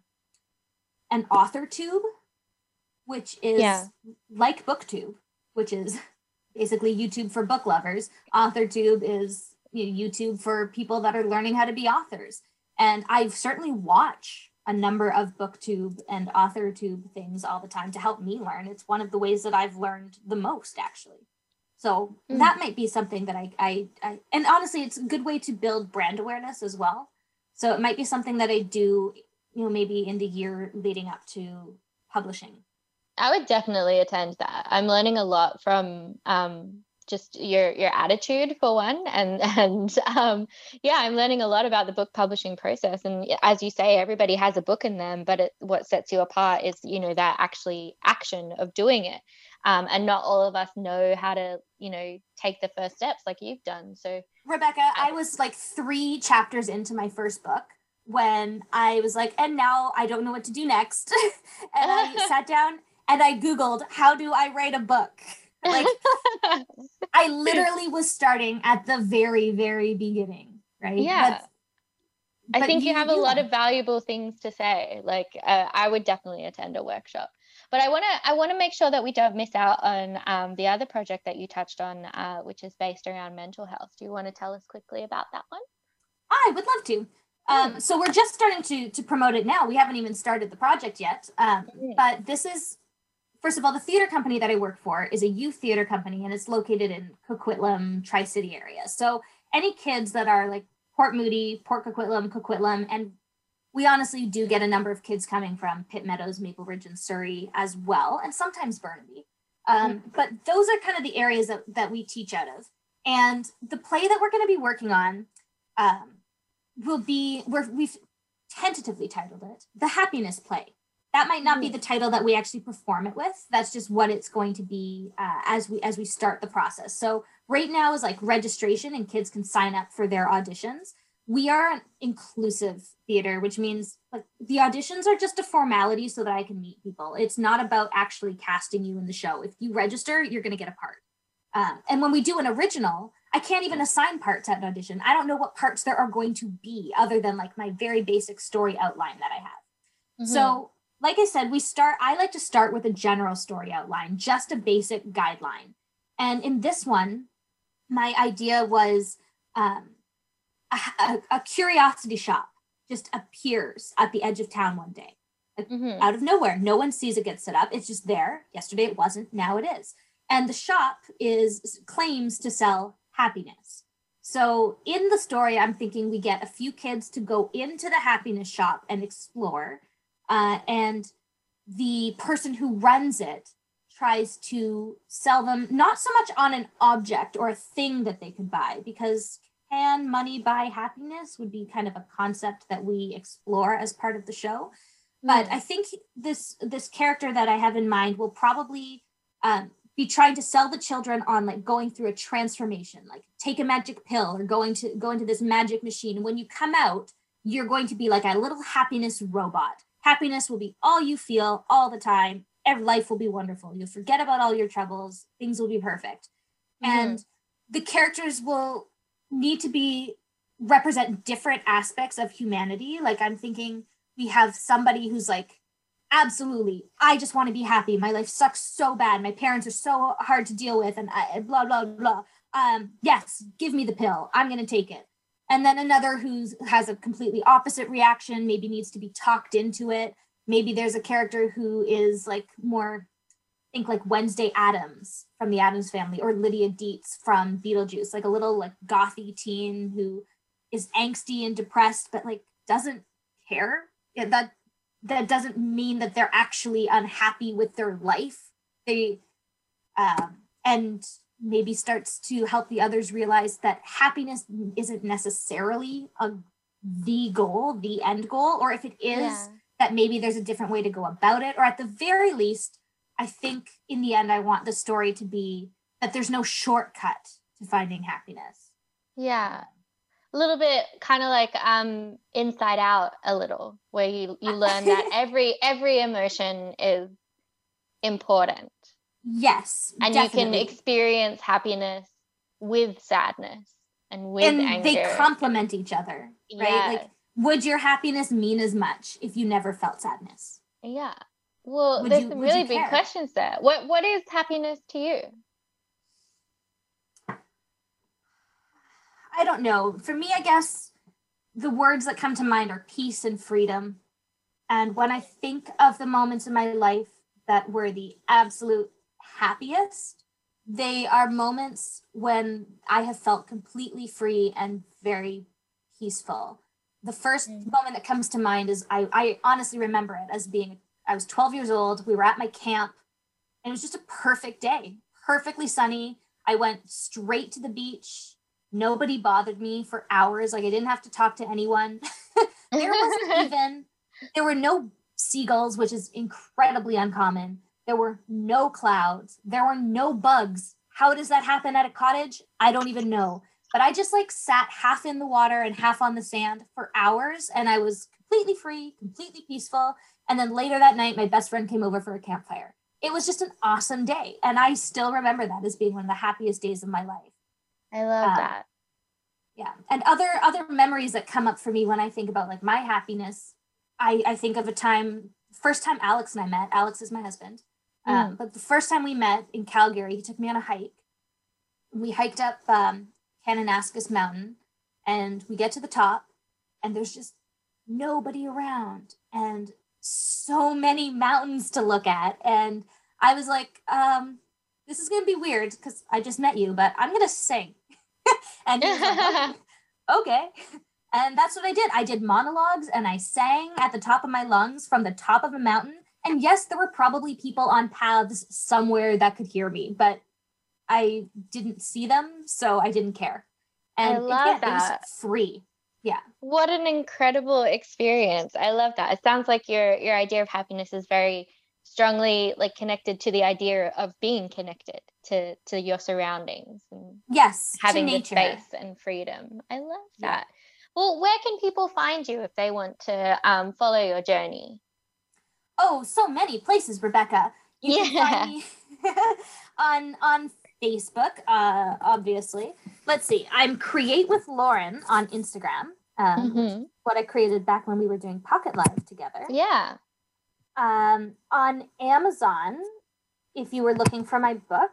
an author tube, which is Yeah. like BookTube, which is basically YouTube for book lovers. AuthorTube is you know, YouTube for people that are learning how to be authors. And I certainly watch a number of BookTube and AuthorTube things all the time to help me learn. It's one of the ways that I've learned the most, actually. So Mm. that might be something that I, I, I, and honestly, it's a good way to build brand awareness as well. So it might be something that I do, you know, maybe in the year leading up to publishing. I would definitely attend that. I'm learning a lot from um, just your your attitude for one, and [LAUGHS] and um, yeah, I'm learning a lot about the book publishing process. And as you say, everybody has a book in them, but it, what sets you apart is you know that actually action of doing it. Um, and not all of us know how to you know take the first steps like you've done. So Rebecca, I was like three chapters into my first book when I was like, and now I don't know what to do next. [LAUGHS] and I [LAUGHS] sat down and I Googled, how do I write a book? Like, [LAUGHS] I literally was starting at the very, very beginning, right? Yeah. But- I think you, have a lot of valuable things to say. Like uh, I would definitely attend a workshop, but I want to I want to make sure that we don't miss out on um, the other project that you touched on, uh, which is based around mental health. Do you want to tell us quickly about that one? I would love to. Um, so we're just starting to to promote it now. We haven't even started the project yet. Um, but this is, first of all, the theater company that I work for is a youth theater company, and it's located in Coquitlam, Tri City area. So any kids that are like Port Moody, Port Coquitlam, Coquitlam, and we honestly do get a number of kids coming from Pitt Meadows, Maple Ridge, and Surrey as well, and sometimes Burnaby. Um, but those are kind of the areas that, that we teach out of. And the play that we're going to be working on um, will be we're, we've tentatively titled it the happiness play that might not be the title that we actually perform it with. That's just what it's going to be uh, as we as we start the process. So right now is like registration and kids can sign up for their auditions. We are an inclusive theater which means like the auditions are just a formality so that i can meet people. It's not about actually casting you in the show. If you register you're going to get a part. Um, and when we do an original, I can't even assign parts at an audition. I don't know what parts there are going to be other than like my very basic story outline that I have. So, like I said, we start, I like to start with a general story outline, just a basic guideline. And in this one, my idea was um, a, a, a curiosity shop just appears at the edge of town one day Mhm. out of nowhere. No one sees it get set up. It's just there. Yesterday it wasn't. Now it is. And the shop is claims to sell happiness. So in the story, I'm thinking we get a few kids to go into the happiness shop and explore, uh, and the person who runs it tries to sell them not so much on an object or a thing that they could buy because can money buy happiness would be kind of a concept that we explore as part of the show. But Mm. I think this this character that I have in mind will probably um, be trying to sell the children on like going through a transformation, like take a magic pill or going to go into this magic machine. And when you come out, you're going to be like a little happiness robot. Happiness will be all you feel all the time. Every life will be wonderful. You'll forget about all your troubles. Things will be perfect. And the characters will need to be represent different aspects of humanity. Like I'm thinking we have somebody who's like, absolutely, I just want to be happy. My life sucks so bad. My parents are so hard to deal with, and I, blah blah blah. Um, yes, give me the pill. I'm gonna take it. And then another who has a completely opposite reaction, maybe needs to be talked into it. Maybe there's a character who is like more think like Wednesday Addams from the Addams family or Lydia Deetz from Beetlejuice, like a little like gothy teen who is angsty and depressed, but like doesn't care. That that doesn't mean that they're actually unhappy with their life. They um, and maybe starts to help the others realize that happiness isn't necessarily a the goal, the end goal, or if it is, Yeah. that maybe there's a different way to go about it, or at the very least, I think in the end, I want the story to be that there's no shortcut to finding happiness. Yeah. A little bit kind of like um inside out a little where you you learn that [LAUGHS] every every emotion is important Yes, and you can experience happiness with sadness and with and anger. they complement each other, right? Yeah. Like, would your happiness mean as much if you never felt sadness? yeah. Well, Would there's you- some really big care? questions there. What what is happiness to you? I don't know. For me, I guess the words that come to mind are peace and freedom. And when I think of the moments in my life that were the absolute happiest, they are moments when I have felt completely free and very peaceful. The first mm-hmm. moment that comes to mind is I, I honestly remember it as being I was 12 years old. We were at my camp and it was just a perfect day, perfectly sunny. I went straight to the beach. Nobody bothered me for hours. Like I didn't have to talk to anyone. [LAUGHS] there wasn't [LAUGHS] even, there were no seagulls, which is incredibly uncommon. There were no clouds. There were no bugs. How does that happen at a cottage? I don't even know. But I just like sat half in the water and half on the sand for hours and I was completely free, completely peaceful. And then later that night, my best friend came over for a campfire. It was just an awesome day. And I still remember that as being one of the happiest days of my life. I love Uh, that. Yeah. And other other memories that come up for me when I think about like my happiness, I, I think of a time, first time Alex and I met. Alex is my husband. Um, but the first time we met in Calgary, he took me on a hike. We hiked up um, Kananaskis Mountain and we get to the top and there's just nobody around and so many mountains to look at. And I was like, um, this is going to be weird because I just met you, but I'm going to sing. [LAUGHS] and he was like, okay. [LAUGHS] okay. And that's what I did. I did monologues and I sang at the top of my lungs from the top of a mountain. And yes, there were probably people on paths somewhere that could hear me, but I didn't see them, so I didn't care. I And love again, it was that. free. Yeah. What an incredible experience. I love that. It sounds like your your idea of happiness is very strongly like connected to the idea of being connected to to your surroundings and Yes. having the nature. space and freedom. I love Yeah. that. Well, where can people find you if they want to um, follow your journey? Oh, so many places, Rebecca. You Yeah. can find me [LAUGHS] on on Facebook, uh, obviously. Let's see. I'm Create with Lauren on Instagram. Um, Mhm. What I created back when we were doing Pocket Live together. Yeah. Um, on Amazon, if you were looking for my book,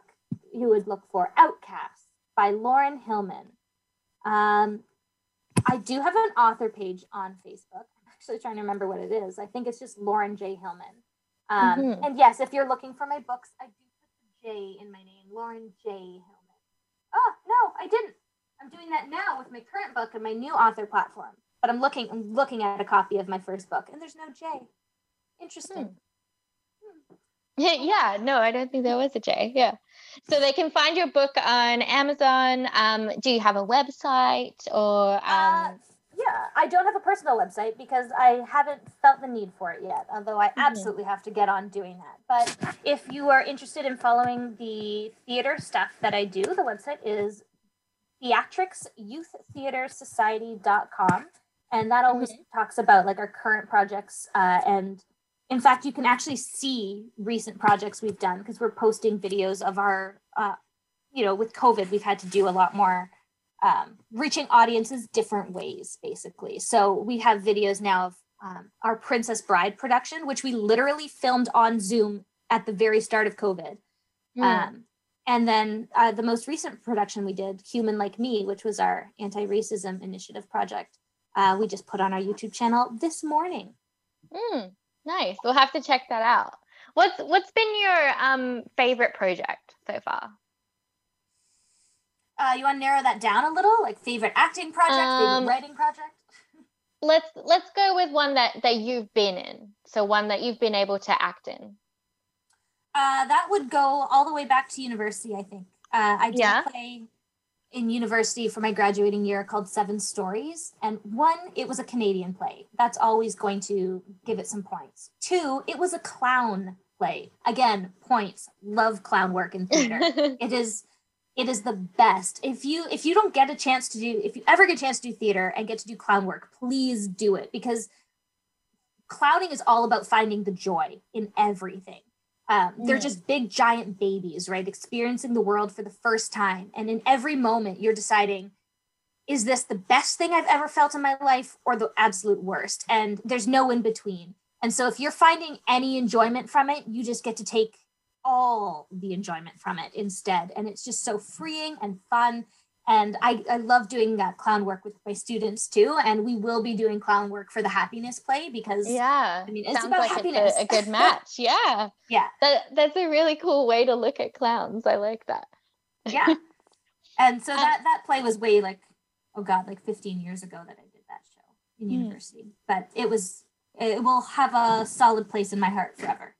you would look for Outcast by Lauren Hillman. Um, I do have an author page on Facebook. Actually trying to remember what it is. I think it's just Lauren J. Hillman. Um, Mhm. And yes, if you're looking for my books, I do put the J in my name, Lauren J. Hillman. Oh no, I didn't. I'm doing that now with my current book and my new author platform. But I'm looking, I'm looking at a copy of my first book, and there's no J. Interesting. Hmm. [LAUGHS] yeah, no, I don't think there was a J. Yeah. So they can find your book on Amazon. Um, do you have a website or? Um... Uh, yeah, I don't have a personal website because I haven't felt the need for it yet, although I mm-hmm. absolutely have to get on doing that. But if you are interested in following the theater stuff that I do, the website is theatricsyouththeatersociety.com. And that always mm-hmm. talks about like our current projects uh, and in fact, you can actually see recent projects we've done because we're posting videos of our, uh, you know, with COVID, we've had to do a lot more um, reaching audiences different ways, basically. So we have videos now of um, our Princess Bride production, which we literally filmed on Zoom at the very start of COVID. Mm. Um, and then uh, the most recent production we did, Human Like Me, which was our anti racism initiative project, uh, we just put on our YouTube channel this morning. Mm. Nice. We'll have to check that out. What's what's been your um favorite project so far? Uh, you want to narrow that down a little, like favorite acting project, um, favorite writing project? let's let's go with one that that you've been in. So one that you've been able to act in. Uh, that would go all the way back to university. I think uh, I did yeah. play in university for my graduating year called Seven Stories. And one, it was a Canadian play. That's always going to give it some points. Two, it was a clown play. Again, points. Love clown work in theater. [LAUGHS] it is it is the best. If you if you don't get a chance to do if you ever get a chance to do theater and get to do clown work, please do it because clowning is all about finding the joy in everything. Um, mm. They're just big, giant babies, right? Experiencing the world for the first time. And in every moment, you're deciding, is this the best thing I've ever felt in my life or the absolute worst? And there's no in between. And so if you're finding any enjoyment from it, you just get to take all the enjoyment from it instead. And it's just so freeing and fun. And I, I love doing uh, clown work with my students too. And we will be doing clown work for the happiness play because yeah. I mean it's about like happiness it's a, a, good match. [LAUGHS] Yeah. Yeah. That, that's a really cool way to look at clowns. I like that. Yeah. [LAUGHS] And so that that play was way like oh god like 15 years ago that i did that show in mm. university. But it was it will have a solid place in my heart forever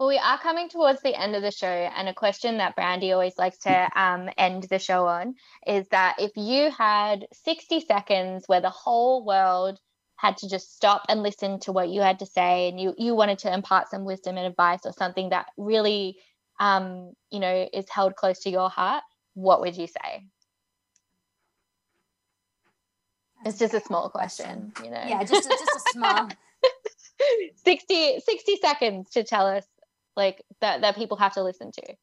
well, we are coming towards the end of the show, and a question that Brandi always likes to [LAUGHS] um, end the show on is that if you had 60 seconds where the whole world had to just stop and listen to what you had to say, and you you wanted to impart some wisdom and advice or something that really, um, you know, is held close to your heart, what would you say? It's just a small question, you know. Yeah, just a, just a small. [LAUGHS] 60, 60 seconds to tell us like that that people have to listen to.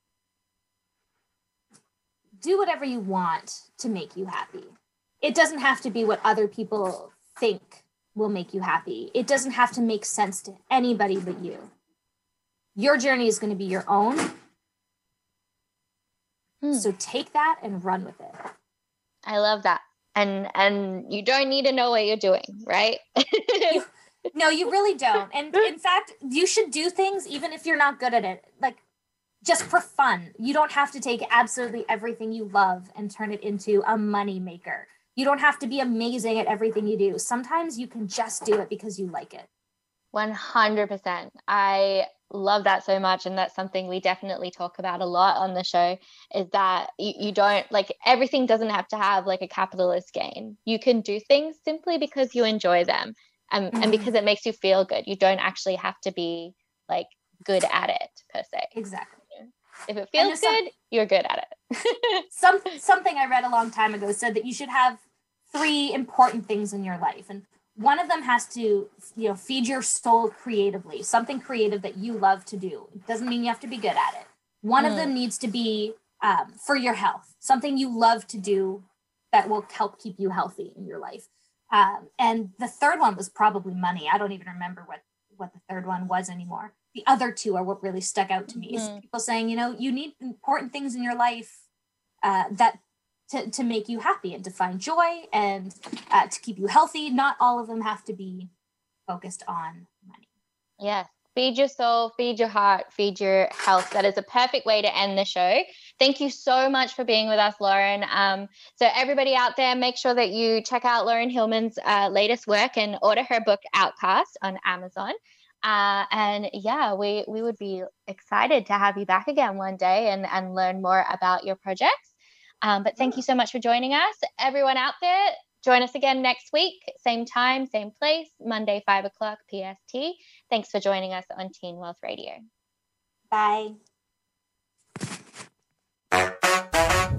Do whatever you want to make you happy. It doesn't have to be what other people think will make you happy. It doesn't have to make sense to anybody but you. Your journey is going to be your own. Hmm. so take that and run with it. I love that. And and you don't need to know what you're doing right? You, [LAUGHS] no, you really don't. And in [LAUGHS] fact, you should do things even if you're not good at it. Like just for fun. You don't have to take absolutely everything you love and turn it into a money maker. You don't have to be amazing at everything you do. Sometimes you can just do it because you like it. 100%. I love that so much and that's something we definitely talk about a lot on the show is that you, you don't like everything doesn't have to have like a capitalist gain you can do things simply because you enjoy them and, mm-hmm. and because it makes you feel good you don't actually have to be like good at it per se. Exactly. If it feels good some, you're good at it. [LAUGHS] Some something i read a long time ago said that you should have three important things in your life and one of them has to you know feed your soul creatively something creative that you love to do. It doesn't mean you have to be good at it. One mm. of them needs to be um, for your health something you love to do that will help keep you healthy in your life um, and the third one was probably money. I don't even remember what what the third one was anymore. The other two are what really stuck out to me. Mm-hmm. Is people saying, you know, you need important things in your life uh, that to, to make you happy and to find joy and uh, to keep you healthy. Not all of them have to be focused on money. Yes. Feed your soul, feed your heart, feed your health. That is a perfect way to end the show. Thank you so much for being with us, Lauren. Um, so, everybody out there, make sure that you check out Lauren Hillman's uh, latest work and order her book, Outcast, on Amazon. Uh, and yeah, we, we would be excited to have you back again one day and, and learn more about your projects. Um, but thank you so much for joining us. Everyone out there, join us again next week, same time, same place, Monday, 5 o'clock PST. Thanks for joining us on Teen Wealth Radio. Bye.